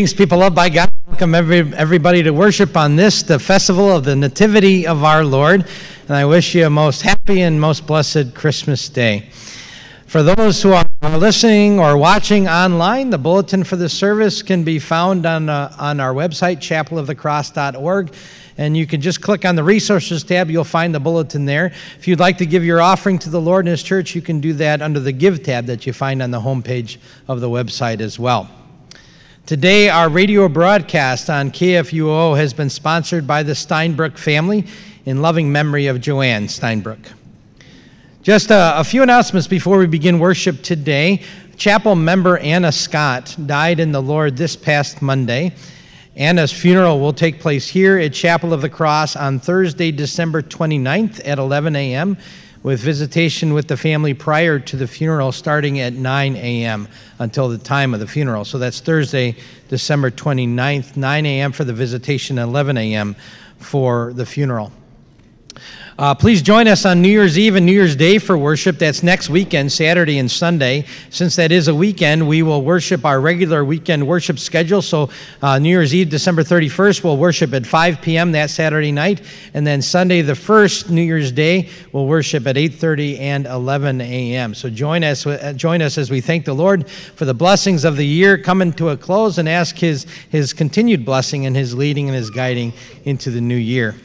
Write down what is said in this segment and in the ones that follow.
Greetings, people loved by God. Welcome every, everybody to worship on this, the festival of the Nativity of our Lord. And I wish you a most happy and most blessed Christmas day. For those who are listening or watching online, the bulletin for the service can be found on, uh, on our website, chapelofthecross.org. And you can just click on the resources tab, you'll find the bulletin there. If you'd like to give your offering to the Lord and His church, you can do that under the Give tab that you find on the homepage of the website as well. Today, our radio broadcast on KFUO has been sponsored by the Steinbrook family in loving memory of Joanne Steinbrook. Just a, a, few announcements before we begin worship today. Chapel member Anna Scott died in the Lord this past Monday. Anna's funeral will take place here at Chapel of the Cross on Thursday, December 29th at 11 a.m., with visitation with the family prior to the funeral starting at 9 a.m. until the time of the funeral. So that's Thursday, December 29th, 9 a.m. for the visitation, 11 a.m. for the funeral. Uh, please join us on New Year's Eve and New Year's Day for worship. That's next weekend, Saturday and Sunday. Since that is a weekend, we will worship our regular weekend worship schedule. So, uh, New Year's Eve, December 31st, we'll worship at 5 p.m. that Saturday night. And then Sunday, the 1st, New Year's Day, we'll worship at 8.30 and 11 a.m. So, join us, uh, join us as we thank the Lord for the blessings of the year coming to a close and ask His, his continued blessing and His leading and His guiding into the new year.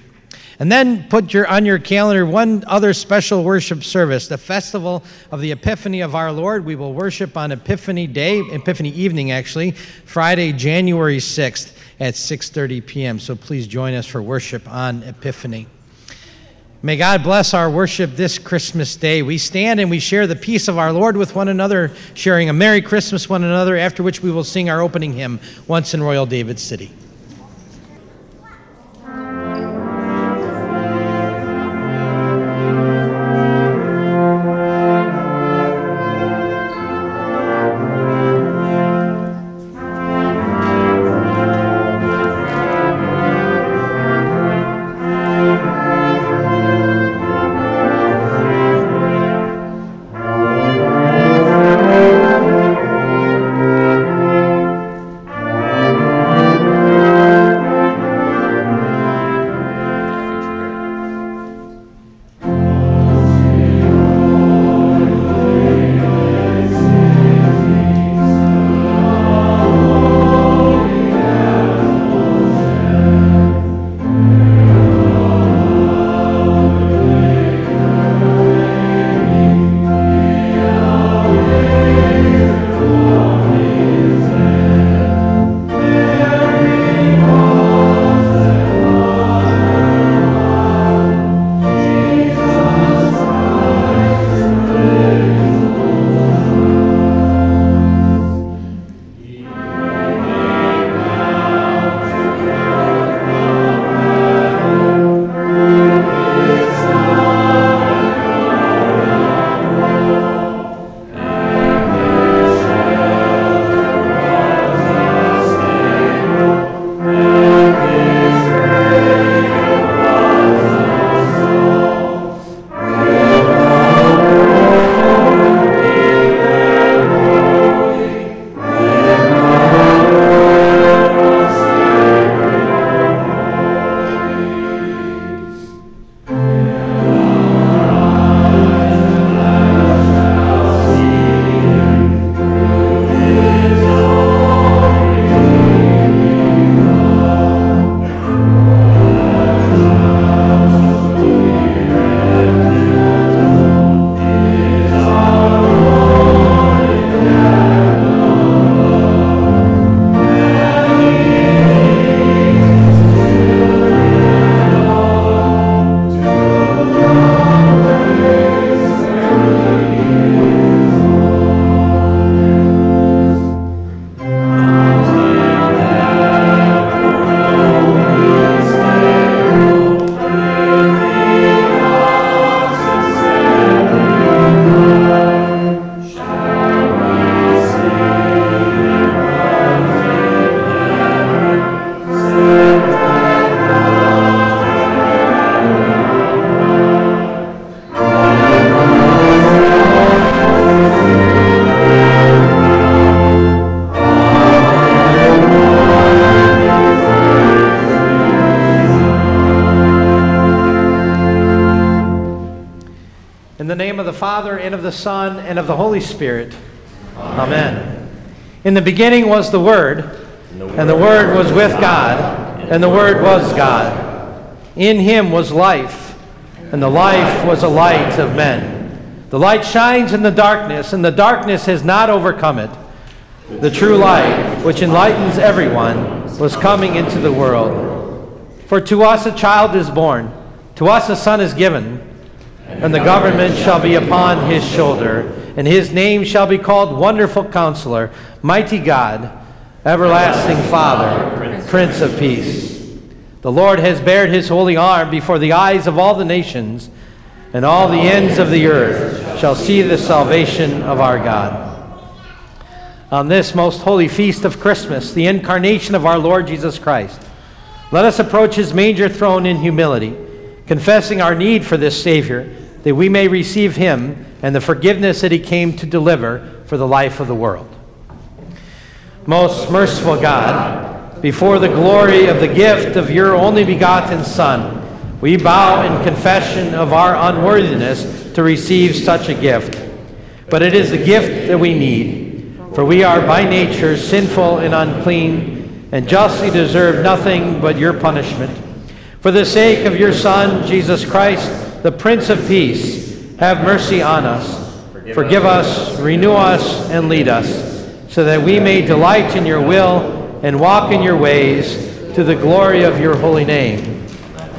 And then put your, on your calendar one other special worship service, the festival of the Epiphany of our Lord. We will worship on Epiphany Day, Epiphany evening actually, Friday, January 6th at 6:30 p.m. So please join us for worship on Epiphany. May God bless our worship this Christmas day. We stand and we share the peace of our Lord with one another, sharing a Merry Christmas one another, after which we will sing our opening hymn, Once in Royal David City. The Son, and of the Holy Spirit. Amen. In the beginning was the Word, and the Word was with God, and the Word was God. In him was life, and the life was a light of men. The light shines in the darkness, and the darkness has not overcome it. The true light, which enlightens everyone, was coming into the world. For to us a child is born, to us a son is given, and the government shall be upon his shoulder, and his name shall be called Wonderful Counselor, Mighty God, Everlasting Father, Prince of Peace. The Lord has bared his holy arm before the eyes of all the nations, and all the ends of the earth shall see the salvation of our God. On this most holy feast of Christmas, the incarnation of our Lord Jesus Christ, let us approach his manger throne in humility, confessing our need for this Savior, that we may receive him and the forgiveness that he came to deliver for the life of the world. Most merciful God, before the glory of the gift of your only begotten Son, we bow in confession of our unworthiness to receive such a gift. But it is the gift that we need, for we are by nature sinful and unclean, and justly deserve nothing but your punishment. For the sake of your Son, Jesus Christ, the Prince of Peace, have mercy on us. Forgive us, renew us, and lead us so that we may delight in your will and walk in your ways to the glory of your holy name.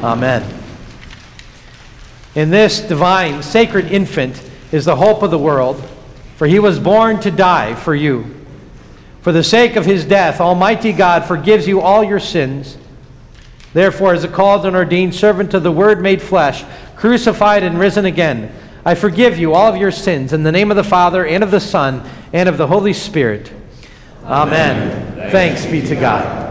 Amen. In this divine, sacred infant is the hope of the world, for he was born to die for you. For the sake of his death, Almighty God forgives you all your sins. Therefore, as a called and ordained servant of the Word made flesh, crucified and risen again, I forgive you all of your sins in the name of the Father, and of the Son, and of the Holy Spirit. Amen. Amen. Thanks be to God.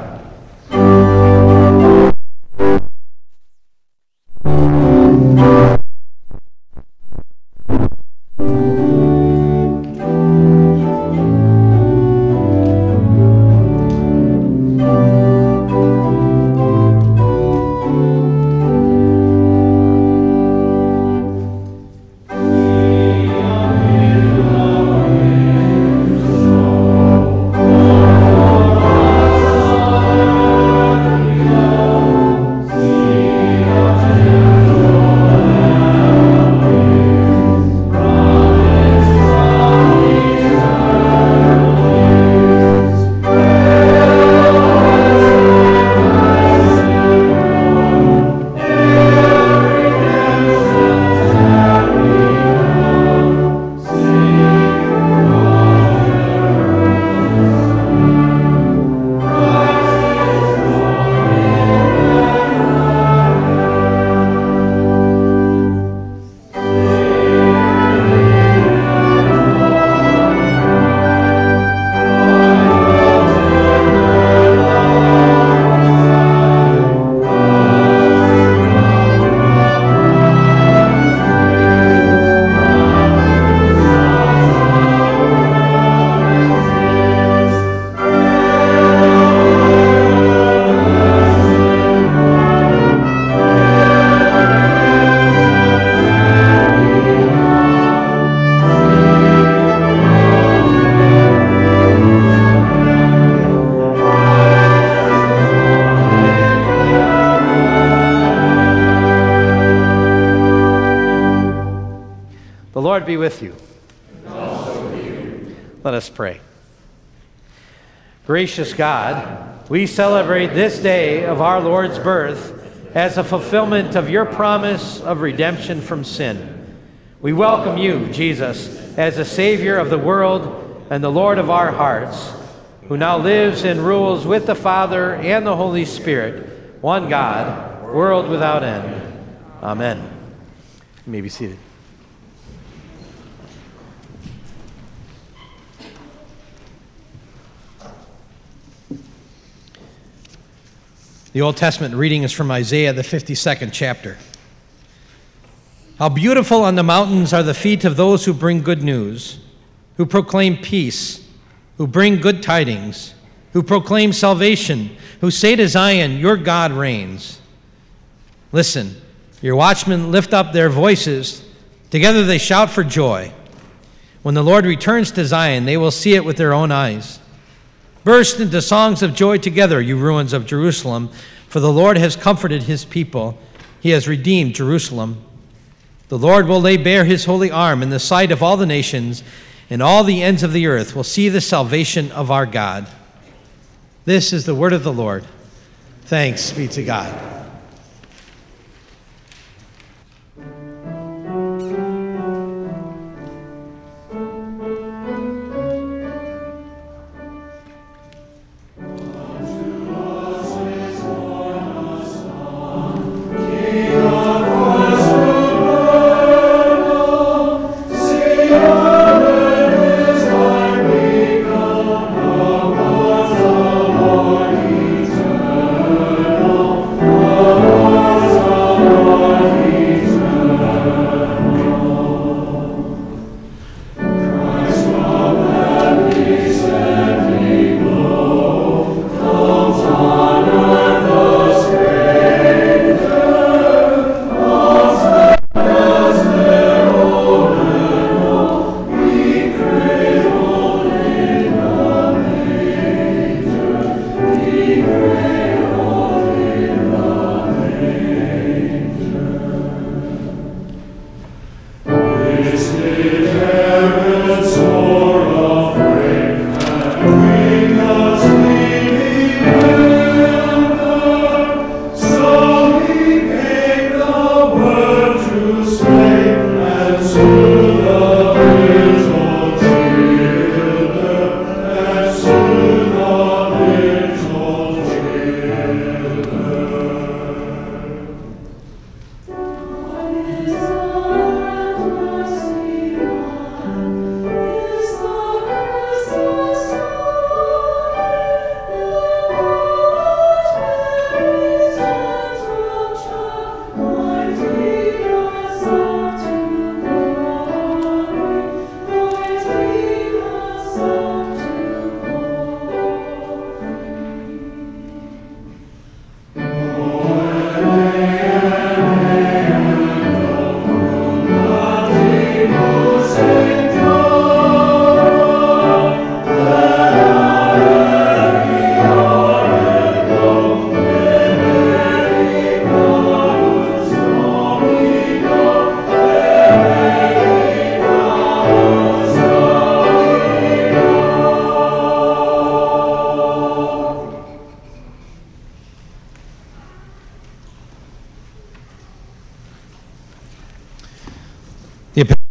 Be with you. Let us pray. Gracious God, we celebrate this day of our Lord's birth as a fulfillment of your promise of redemption from sin. We welcome you, Jesus, as the Savior of the world and the Lord of our hearts, who now lives and rules with the Father and the Holy Spirit, one God, world without end. Amen. You may be seated. The Old Testament reading is from Isaiah, the 52nd chapter. How beautiful on the mountains are the feet of those who bring good news, who proclaim peace, who bring good tidings, who proclaim salvation, who say to Zion, Your God reigns. Listen, your watchmen lift up their voices Together they shout for joy. When the Lord returns to Zion, they will see it with their own eyes. Burst into songs of joy together, you ruins of Jerusalem, for the Lord has comforted his people. He has redeemed Jerusalem. The Lord will lay bare his holy arm in the sight of all the nations, and all the ends of the earth will see the salvation of our God. This is the word of the Lord. Thanks be to God.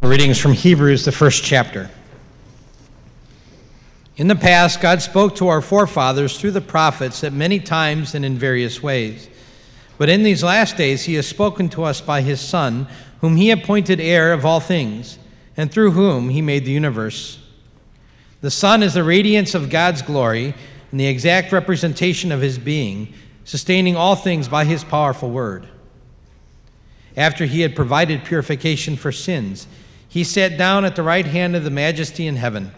Readings from Hebrews, the first chapter. In the past, God spoke to our forefathers through the prophets at many times and in various ways. But in these last days, He has spoken to us by His Son, whom He appointed heir of all things, and through whom He made the universe. The Son is the radiance of God's glory and the exact representation of His being, sustaining all things by His powerful word. After He had provided purification for sins, he sat down at the right hand of the majesty in heaven.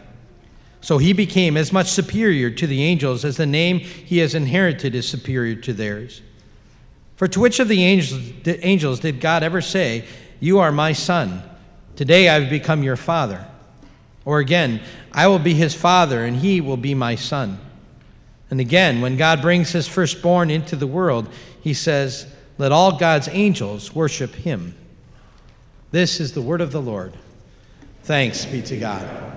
So he became as much superior to the angels as the name he has inherited is superior to theirs. For to which of the angels, did God ever say, You are my son, today I've become your father? Or again, I will be his father, and he will be my son. And again, when God brings his firstborn into the world, he says, Let all God's angels worship him. This is the word of the Lord. Thanks be to God.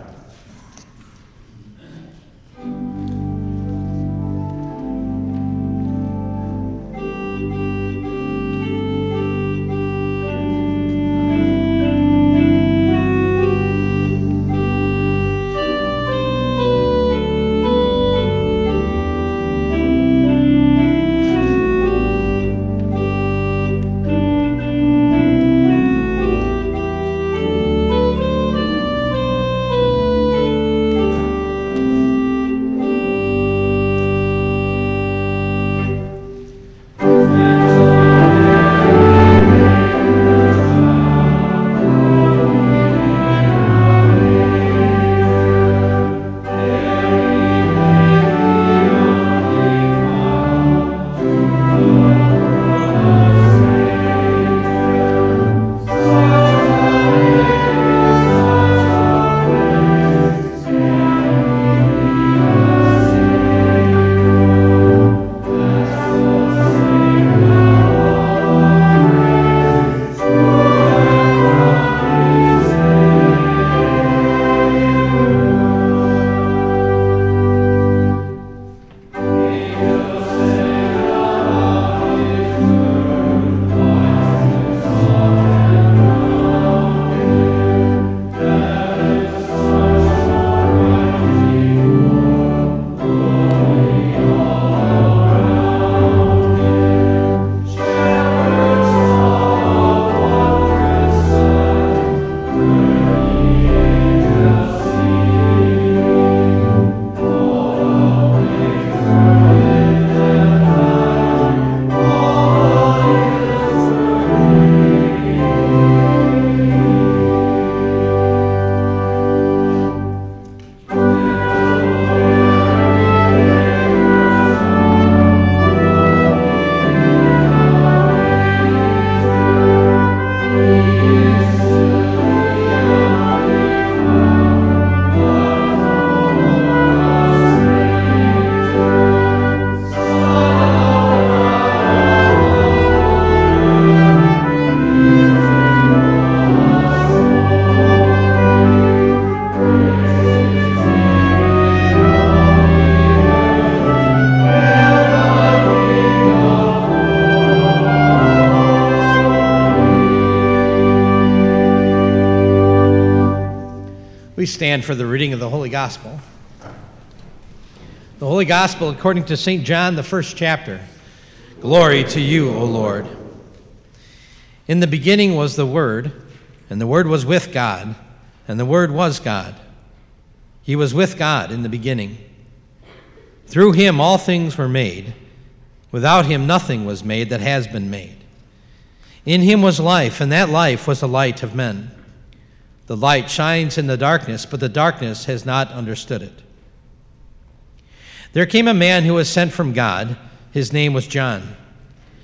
Please stand for the reading of the Holy Gospel. The Holy Gospel according to St. John, the first chapter. Glory to you, O Lord. In the beginning was the Word, and the Word was with God, and the Word was God. He was with God in the beginning. Through him all things were made. Without him nothing was made that has been made. In him was life, and that life was the light of men. The light shines in the darkness, but the darkness has not understood it. There came a man who was sent from God. His name was John.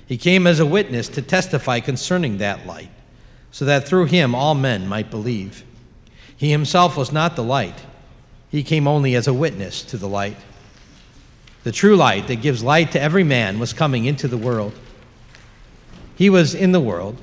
He came as a witness to testify concerning that light, so that through him all men might believe. He himself was not the light, he came only as a witness to the light. The true light that gives light to every man was coming into the world. He was in the world,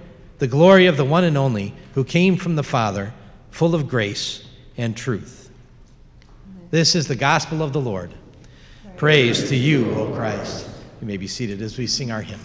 the glory of the one and only who came from the Father, full of grace and truth. This is the gospel of the Lord. Praise to you, O Christ. You may be seated as we sing our hymn.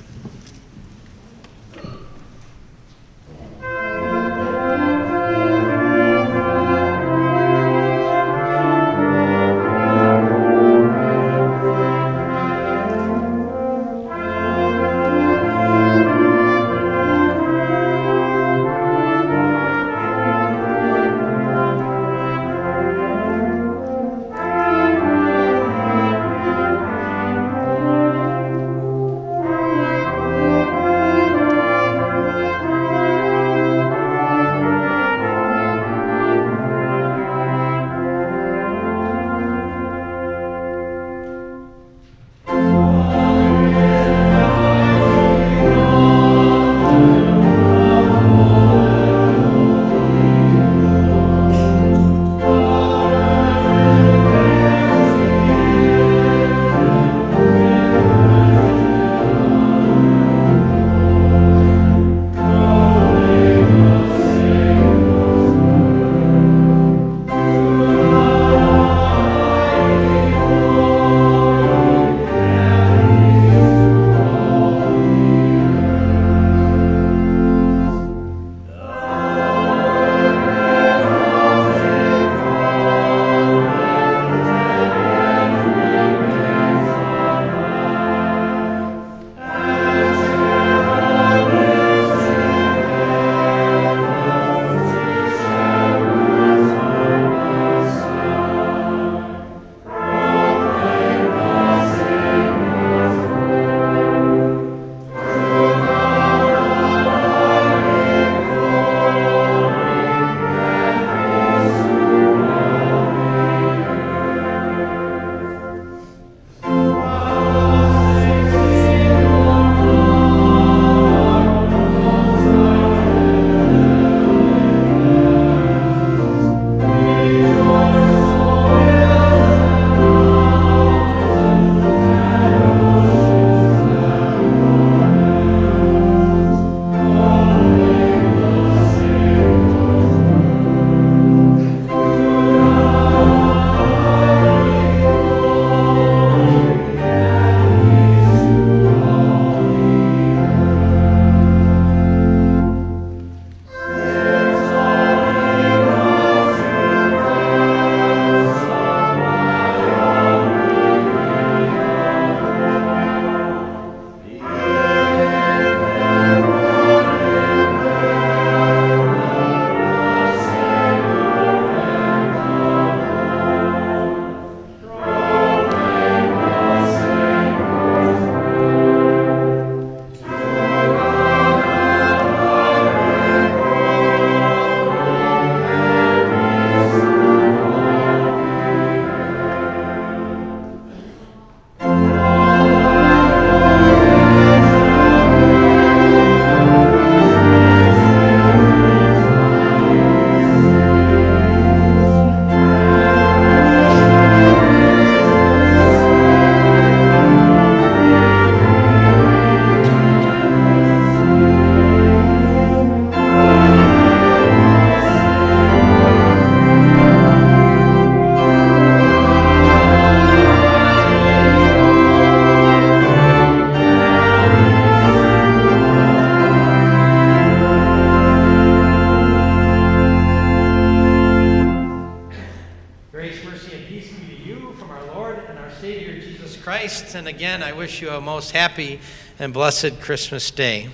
Wish you a most happy and blessed Christmas day.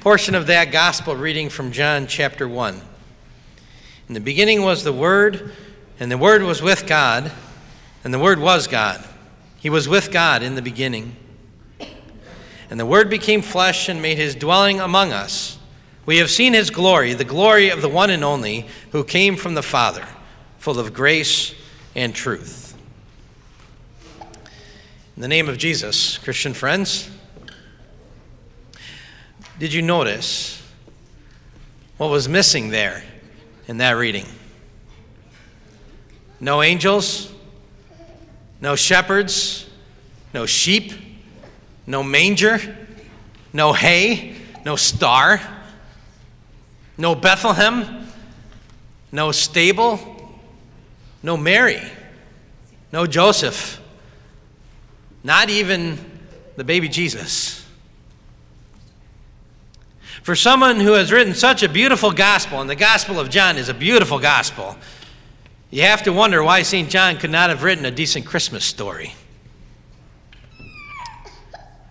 Portion of that gospel reading from John chapter 1. In the beginning was the Word, and the Word was with God, and the Word was God. He was with God in the beginning. And the Word became flesh and made his dwelling among us. We have seen his glory, the glory of the one and only who came from the Father, full of grace and truth. In the name of Jesus, Christian friends, did you notice what was missing there in that reading? No angels, no shepherds, no sheep, no manger, no hay, no star, no Bethlehem, no stable, no Mary, no Joseph not even the baby Jesus. For someone who has written such a beautiful gospel, and the Gospel of John is a beautiful gospel, you have to wonder why St. John could not have written a decent Christmas story.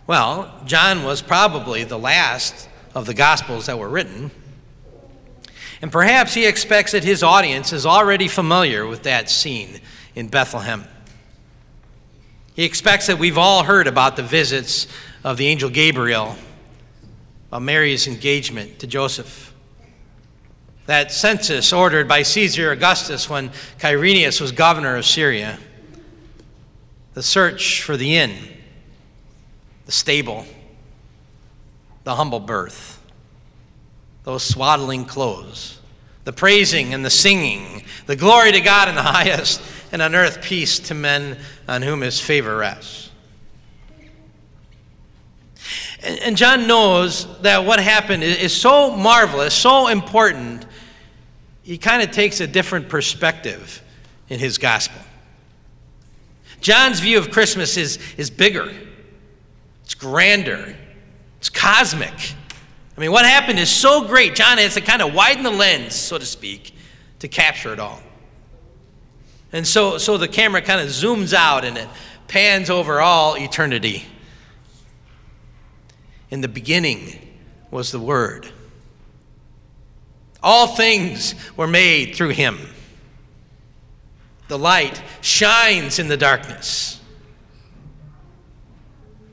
Well, John was probably the last of the Gospels that were written. And perhaps he expects that his audience is already familiar with that scene in Bethlehem. He expects that we've all heard about the visits of the angel Gabriel, about Mary's engagement to Joseph. That census ordered by Caesar Augustus when Quirinius was governor of Syria. The search for the inn, the stable, the humble birth, those swaddling clothes, the praising and the singing, the glory to God in the highest and on earth peace to men on whom his favor rests. And, and John knows that what happened is, is so marvelous, so important, he kind of takes a different perspective in his gospel. John's view of Christmas is, is bigger, it's grander, it's cosmic. I mean, what happened is so great, John has to kind of widen the lens, so to speak, to capture it all. And so, so the camera kind of zooms out and it pans over all eternity. In the beginning was the Word. All things were made through him. The light shines in the darkness.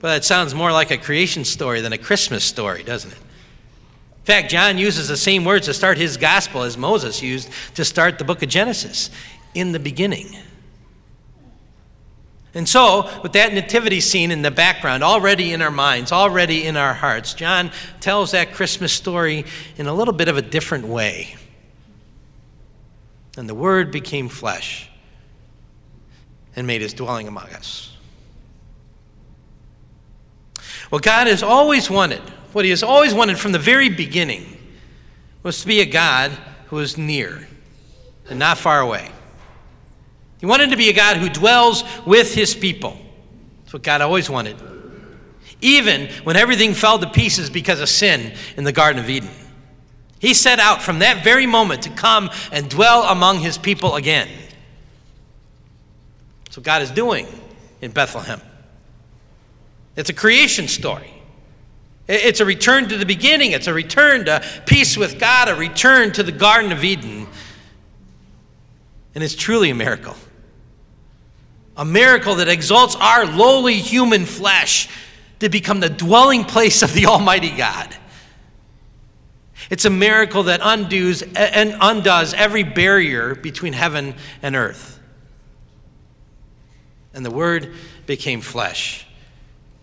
But that sounds more like a creation story than a Christmas story, doesn't it? In fact, John uses the same words to start his gospel as Moses used to start the book of Genesis in the beginning. And so, with that nativity scene in the background, already in our minds, already in our hearts, John tells that Christmas story in a little bit of a different way. And the Word became flesh and made his dwelling among us. What God has always wanted, what he has always wanted from the very beginning, was to be a God who is near and not far away. He wanted to be a God who dwells with his people. That's what God always wanted. Even when everything fell to pieces because of sin in the Garden of Eden. He set out from that very moment to come and dwell among his people again. That's what God is doing in Bethlehem. It's a creation story. It's a return to the beginning. It's a return to peace with God, a return to the Garden of Eden. And it's truly a miracle a miracle that exalts our lowly human flesh to become the dwelling place of the Almighty God. It's a miracle that undoes and undoes every barrier between heaven and earth. And the Word became flesh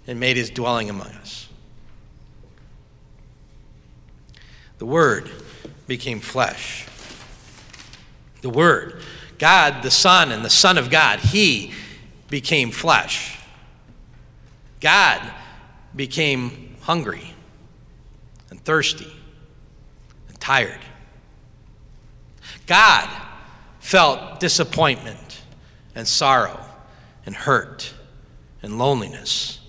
and made his dwelling among us. The Word became flesh. The Word, God the Son and the Son of God, He became flesh. God became hungry and thirsty and tired. God felt disappointment and sorrow and hurt and loneliness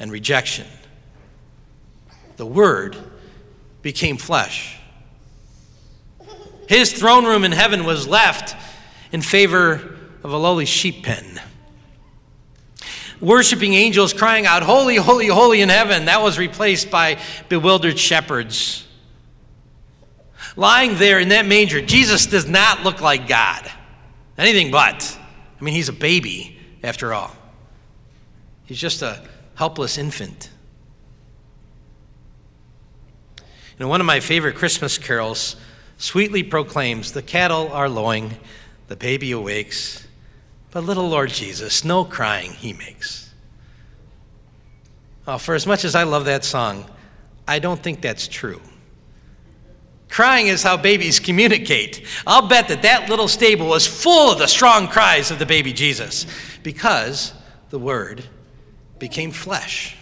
and rejection. The Word became flesh. His throne room in heaven was left in favor of a lowly sheep pen. worshiping angels crying out, Holy, holy, holy in heaven. That was replaced by bewildered shepherds. Lying there in that manger, Jesus does not look like God. Anything but. I mean, he's a baby, after all. He's just a helpless infant. You know, one of my favorite Christmas carols sweetly proclaims, The cattle are lowing, the baby awakes, but little Lord Jesus, no crying he makes. Oh, for as much as I love that song, I don't think that's true. Crying is how babies communicate. I'll bet that that little stable was full of the strong cries of the baby Jesus because the Word became flesh.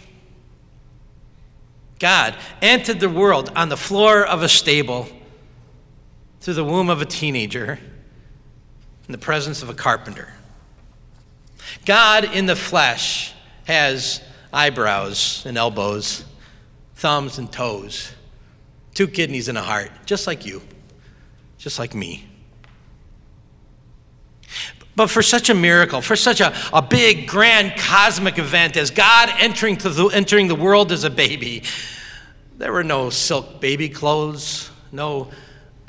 God entered the world on the floor of a stable through the womb of a teenager in the presence of a carpenter. God in the flesh has eyebrows and elbows, thumbs and toes, two kidneys and a heart, just like you, just like me. But for such a miracle, for such a, a big, grand, cosmic event as God entering, to the, entering the world as a baby, there were no silk baby clothes, no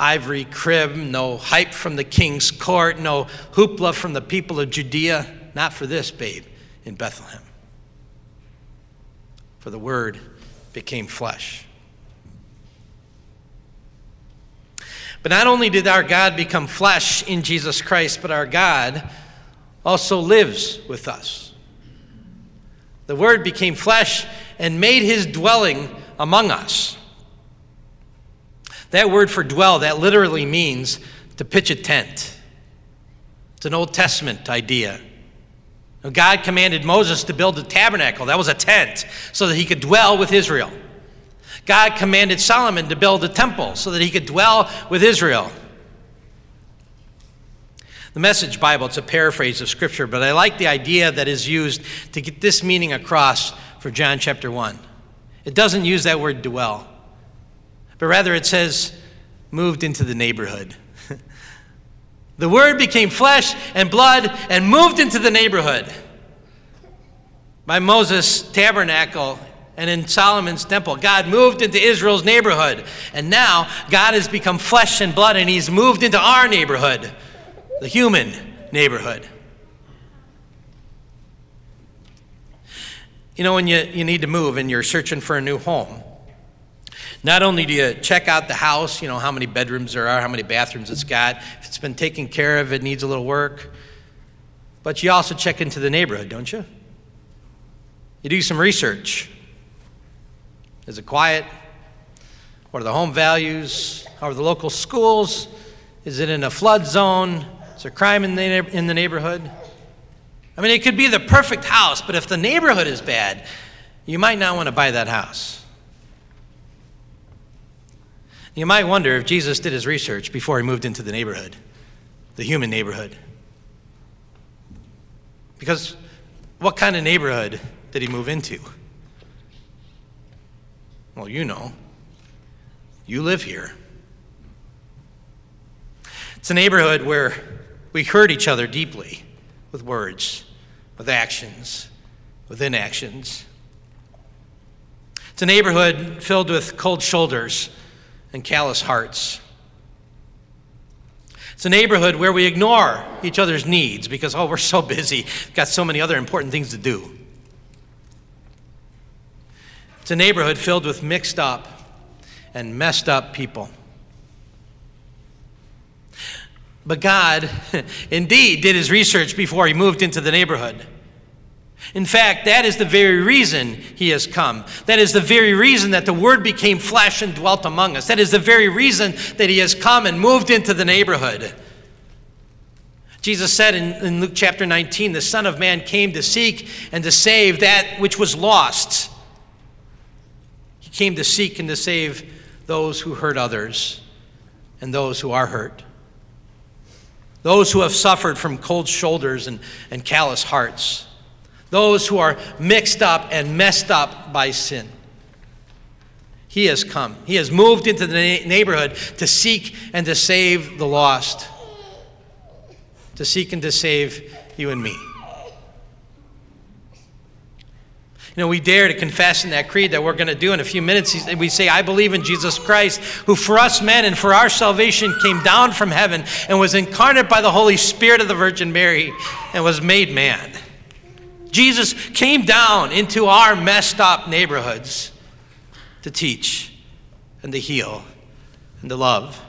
ivory crib, no hype from the king's court, no hoopla from the people of Judea. Not for this babe in Bethlehem. For the Word became flesh. But not only did our God become flesh in Jesus Christ, but our God also lives with us. The Word became flesh and made his dwelling among us. That word for dwell, that literally means to pitch a tent. It's an Old Testament idea. God commanded Moses to build a tabernacle, that was a tent, so that he could dwell with Israel. God commanded Solomon to build a temple so that he could dwell with Israel. The Message Bible, it's a paraphrase of Scripture, but I like the idea that is used to get this meaning across for John chapter 1. It doesn't use that word dwell but rather it says moved into the neighborhood. the Word became flesh and blood and moved into the neighborhood. By Moses' tabernacle and in Solomon's temple, God moved into Israel's neighborhood. And now God has become flesh and blood and He's moved into our neighborhood, the human neighborhood. You know, when you, you need to move and you're searching for a new home, not only do you check out the house, you know, how many bedrooms there are, how many bathrooms it's got, if it's been taken care of, it needs a little work, but you also check into the neighborhood, don't you? You do some research. Is it quiet? What are the home values? How are the local schools? Is it in a flood zone? Is there crime in the, in the neighborhood? I mean, it could be the perfect house, but if the neighborhood is bad, you might not want to buy that house. You might wonder if Jesus did his research before he moved into the neighborhood, the human neighborhood. Because what kind of neighborhood did he move into? Well, you know. You live here. It's a neighborhood where we hurt each other deeply with words, with actions, with inactions. It's a neighborhood filled with cold shoulders and callous hearts. It's a neighborhood where we ignore each other's needs because, oh, we're so busy, We've got so many other important things to do. It's a neighborhood filled with mixed up and messed up people. But God, indeed, did his research before he moved into the neighborhood. In fact, that is the very reason he has come. That is the very reason that the Word became flesh and dwelt among us. That is the very reason that he has come and moved into the neighborhood. Jesus said in, in, Luke chapter 19, the Son of Man came to seek and to save that which was lost. He came to seek and to save those who hurt others and those who are hurt. Those who have suffered from cold shoulders and, and callous hearts those who are mixed up and messed up by sin. He has come. He has moved into the neighborhood to seek and to save the lost, to seek and to save you and me. You know, we dare to confess in that creed that we're going to do in a few minutes. We say, I believe in Jesus Christ, who for us men and for our salvation came down from heaven and was incarnate by the Holy Spirit of the Virgin Mary and was made man. Jesus came down into our messed up neighborhoods to teach and to heal and to love.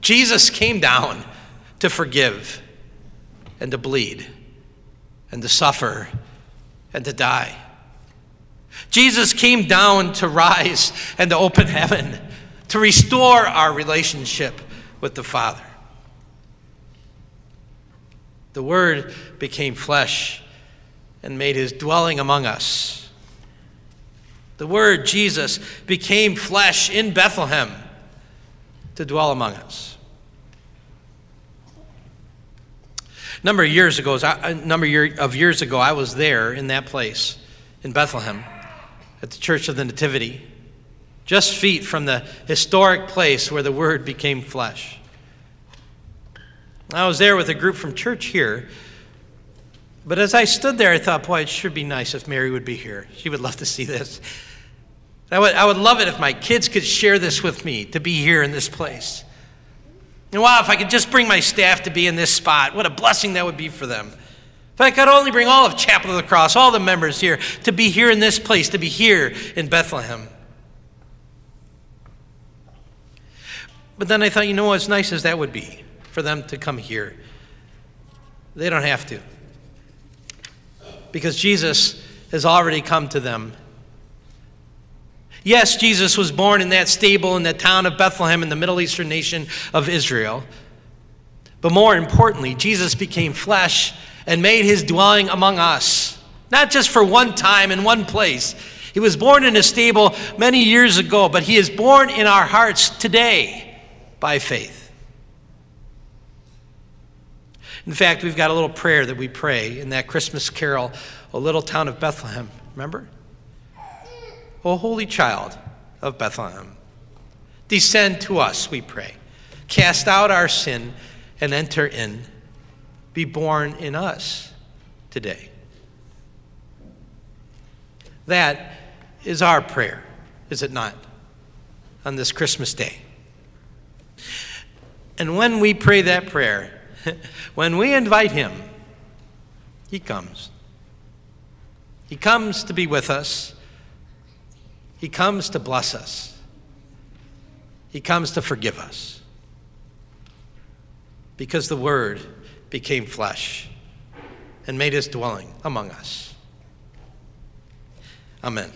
Jesus came down to forgive and to bleed and to suffer and to die. Jesus came down to rise and to open heaven, to restore our relationship with the Father. The Word became flesh and made his dwelling among us. The Word, Jesus, became flesh in Bethlehem to dwell among us. A number of years ago, a number of years ago, I was there in that place in Bethlehem at the Church of the Nativity, just feet from the historic place where the Word became flesh. I was there with a group from church here, but as I stood there, I thought, boy, it should be nice if Mary would be here. She would love to see this. I would, I would love it if my kids could share this with me, to be here in this place. And wow, if I could just bring my staff to be in this spot, what a blessing that would be for them. If I could only bring all of Chapel of the Cross, all the members here, to be here in this place, to be here in Bethlehem. But then I thought, you know as nice as that would be for them to come here, they don't have to. Because Jesus has already come to them Yes, Jesus was born in that stable in the town of Bethlehem in the Middle Eastern nation of Israel. But more importantly, Jesus became flesh and made his dwelling among us, not just for one time in one place. He was born in a stable many years ago, but he is born in our hearts today by faith. In fact, we've got a little prayer that we pray in that Christmas carol, O Little Town of Bethlehem. Remember? O holy child of Bethlehem, descend to us, we pray. Cast out our sin and enter in. Be born in us today. That is our prayer, is it not, on this Christmas day? And when we pray that prayer, when we invite Him, He comes. He comes to be with us. He comes to bless us, He comes to forgive us. Because the Word became flesh and made His dwelling among us. Amen.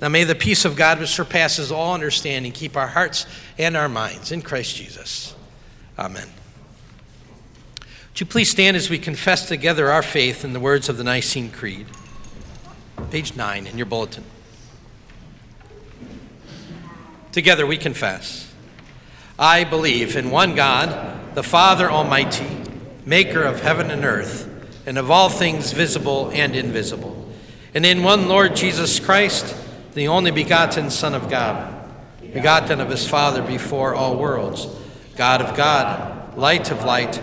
Now may the peace of God, which surpasses all understanding, keep our hearts and our minds in Christ Jesus. Amen. Would you please stand as we confess together our faith in the words of the Nicene Creed? Page 9 in your bulletin. Together we confess I believe in one God, the Father Almighty, maker of heaven and earth, and of all things visible and invisible, and in one Lord Jesus Christ, the only begotten Son of God, begotten of his Father before all worlds, God of God, light of light,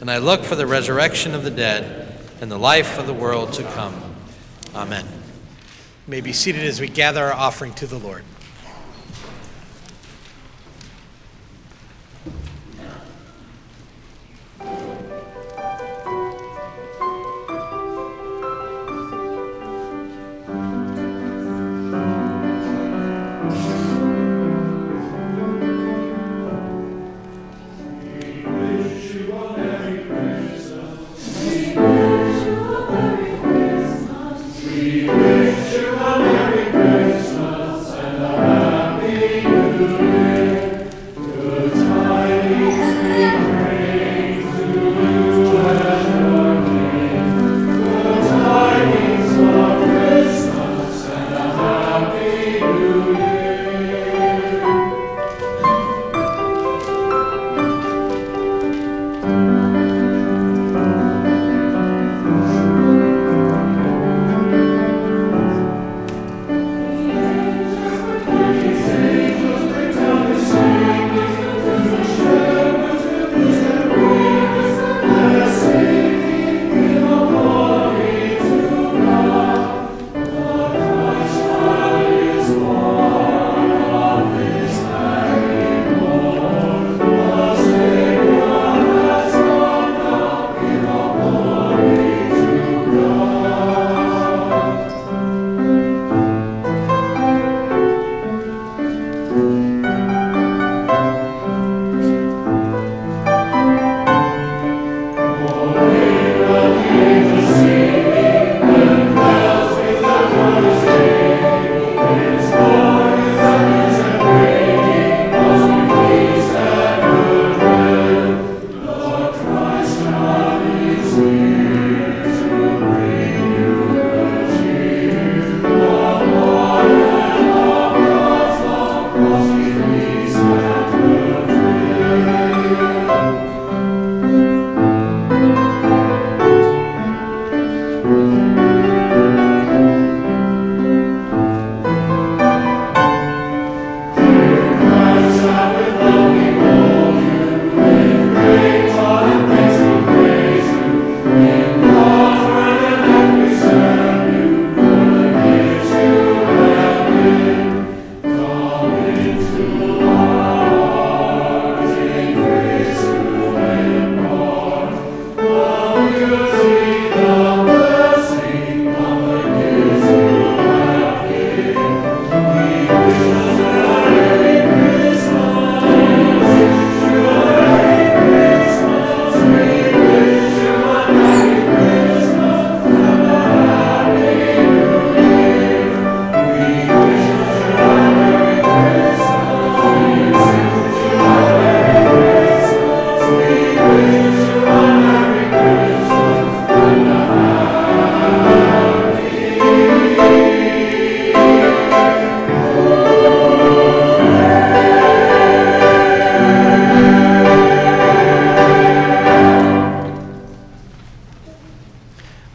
And I look for the resurrection of the dead and the life of the world to come. Amen. You may be seated as we gather our offering to the Lord.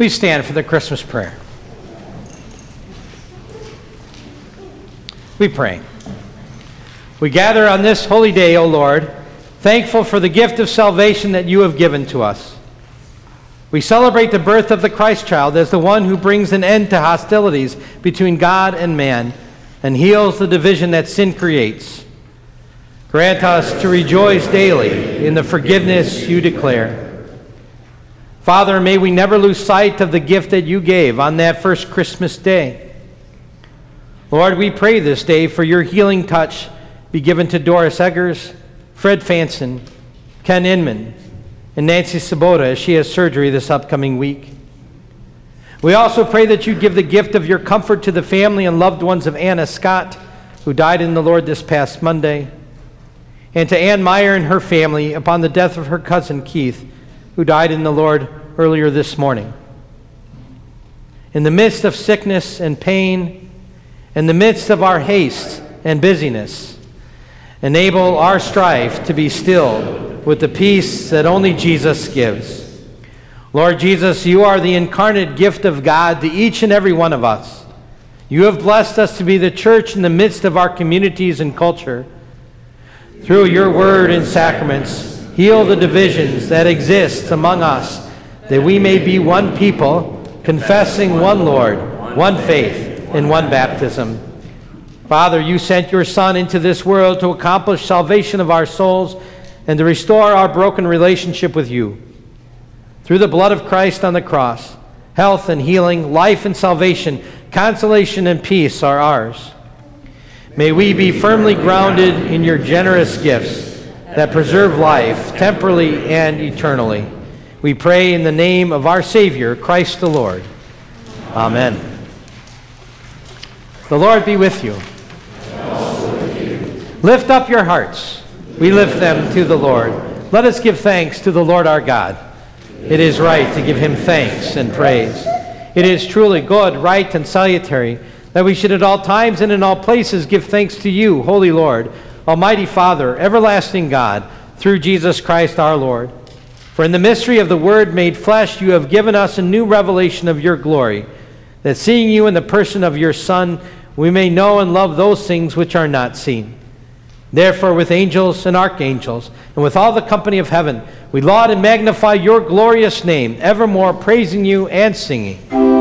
Please stand for the Christmas prayer. We pray. We gather on this holy day, O Lord, thankful for the gift of salvation that you have given to us. We celebrate the birth of the Christ child as the one who brings an end to hostilities between God and man and heals the division that sin creates. Grant us to rejoice daily in the forgiveness you declare Father, may we never lose sight of the gift that you gave on that first Christmas day. Lord, we pray this day for your healing touch be given to Doris Eggers, Fred Fanson, Ken Inman, and Nancy Sabota as she has surgery this upcoming week. We also pray that you give the gift of your comfort to the family and loved ones of Anna Scott, who died in the Lord this past Monday, and to Ann Meyer and her family upon the death of her cousin Keith who died in the Lord earlier this morning. In the midst of sickness and pain, in the midst of our haste and busyness, enable our strife to be stilled with the peace that only Jesus gives. Lord Jesus, you are the incarnate gift of God to each and every one of us. You have blessed us to be the church in the midst of our communities and culture. Through your word and sacraments, Heal the divisions that exist among us, that we may be one people, confessing one Lord, one faith, and one baptism. Father, you sent your Son into this world to accomplish salvation of our souls and to restore our broken relationship with you. Through the blood of Christ on the cross, health and healing, life and salvation, consolation and peace are ours. May we be firmly grounded in your generous gifts that preserve life temporally and eternally. We pray in the name of our Savior, Christ the Lord. Amen. The Lord be with you. Lift up your hearts. We lift them to the Lord. Let us give thanks to the Lord our God. It is right to give him thanks and praise. It is truly good, right, and salutary that we should at all times and in all places give thanks to you, Holy Lord, Almighty Father, everlasting God, through Jesus Christ our Lord. For in the mystery of the Word made flesh, you have given us a new revelation of your glory, that seeing you in the person of your Son, we may know and love those things which are not seen. Therefore, with angels and archangels, and with all the company of heaven, we laud and magnify your glorious name, evermore praising you and singing.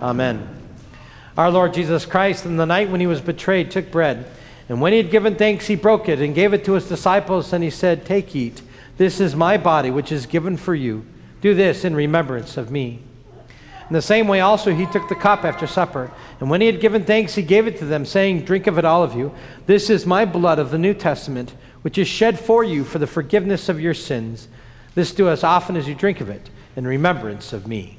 Amen. Our Lord Jesus Christ, in the night when he was betrayed, took bread. And when he had given thanks, he broke it and gave it to his disciples. And he said, Take, eat. This is my body, which is given for you. Do this in remembrance of me. In the same way, also, he took the cup after supper. And when he had given thanks, he gave it to them, saying, Drink of it, all of you. This is my blood of the New Testament, which is shed for you for the forgiveness of your sins. This do as often as you drink of it in remembrance of me.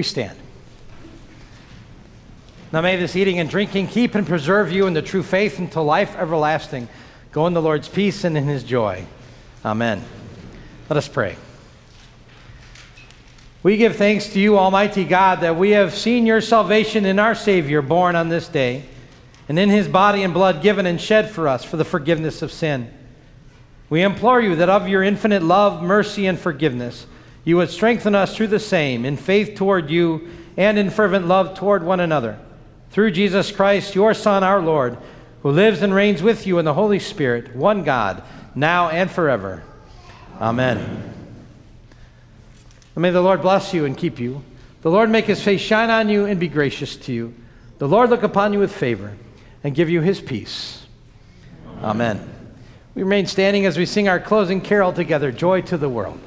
We stand. Now may this eating and drinking keep and preserve you in the true faith until life everlasting. Go in the Lord's peace and in his joy. Amen. Let us pray. We give thanks to you, Almighty God, that we have seen your salvation in our Savior born on this day, and in his body and blood given and shed for us for the forgiveness of sin. We implore you that of your infinite love, mercy, and forgiveness, you would strengthen us through the same in faith toward you and in fervent love toward one another. Through Jesus Christ, your Son, our Lord, who lives and reigns with you in the Holy Spirit, one God, now and forever. Amen. May the Lord bless you and keep you. The Lord make his face shine on you and be gracious to you. The Lord look upon you with favor and give you his peace. Amen. We remain standing as we sing our closing carol together, Joy to the World.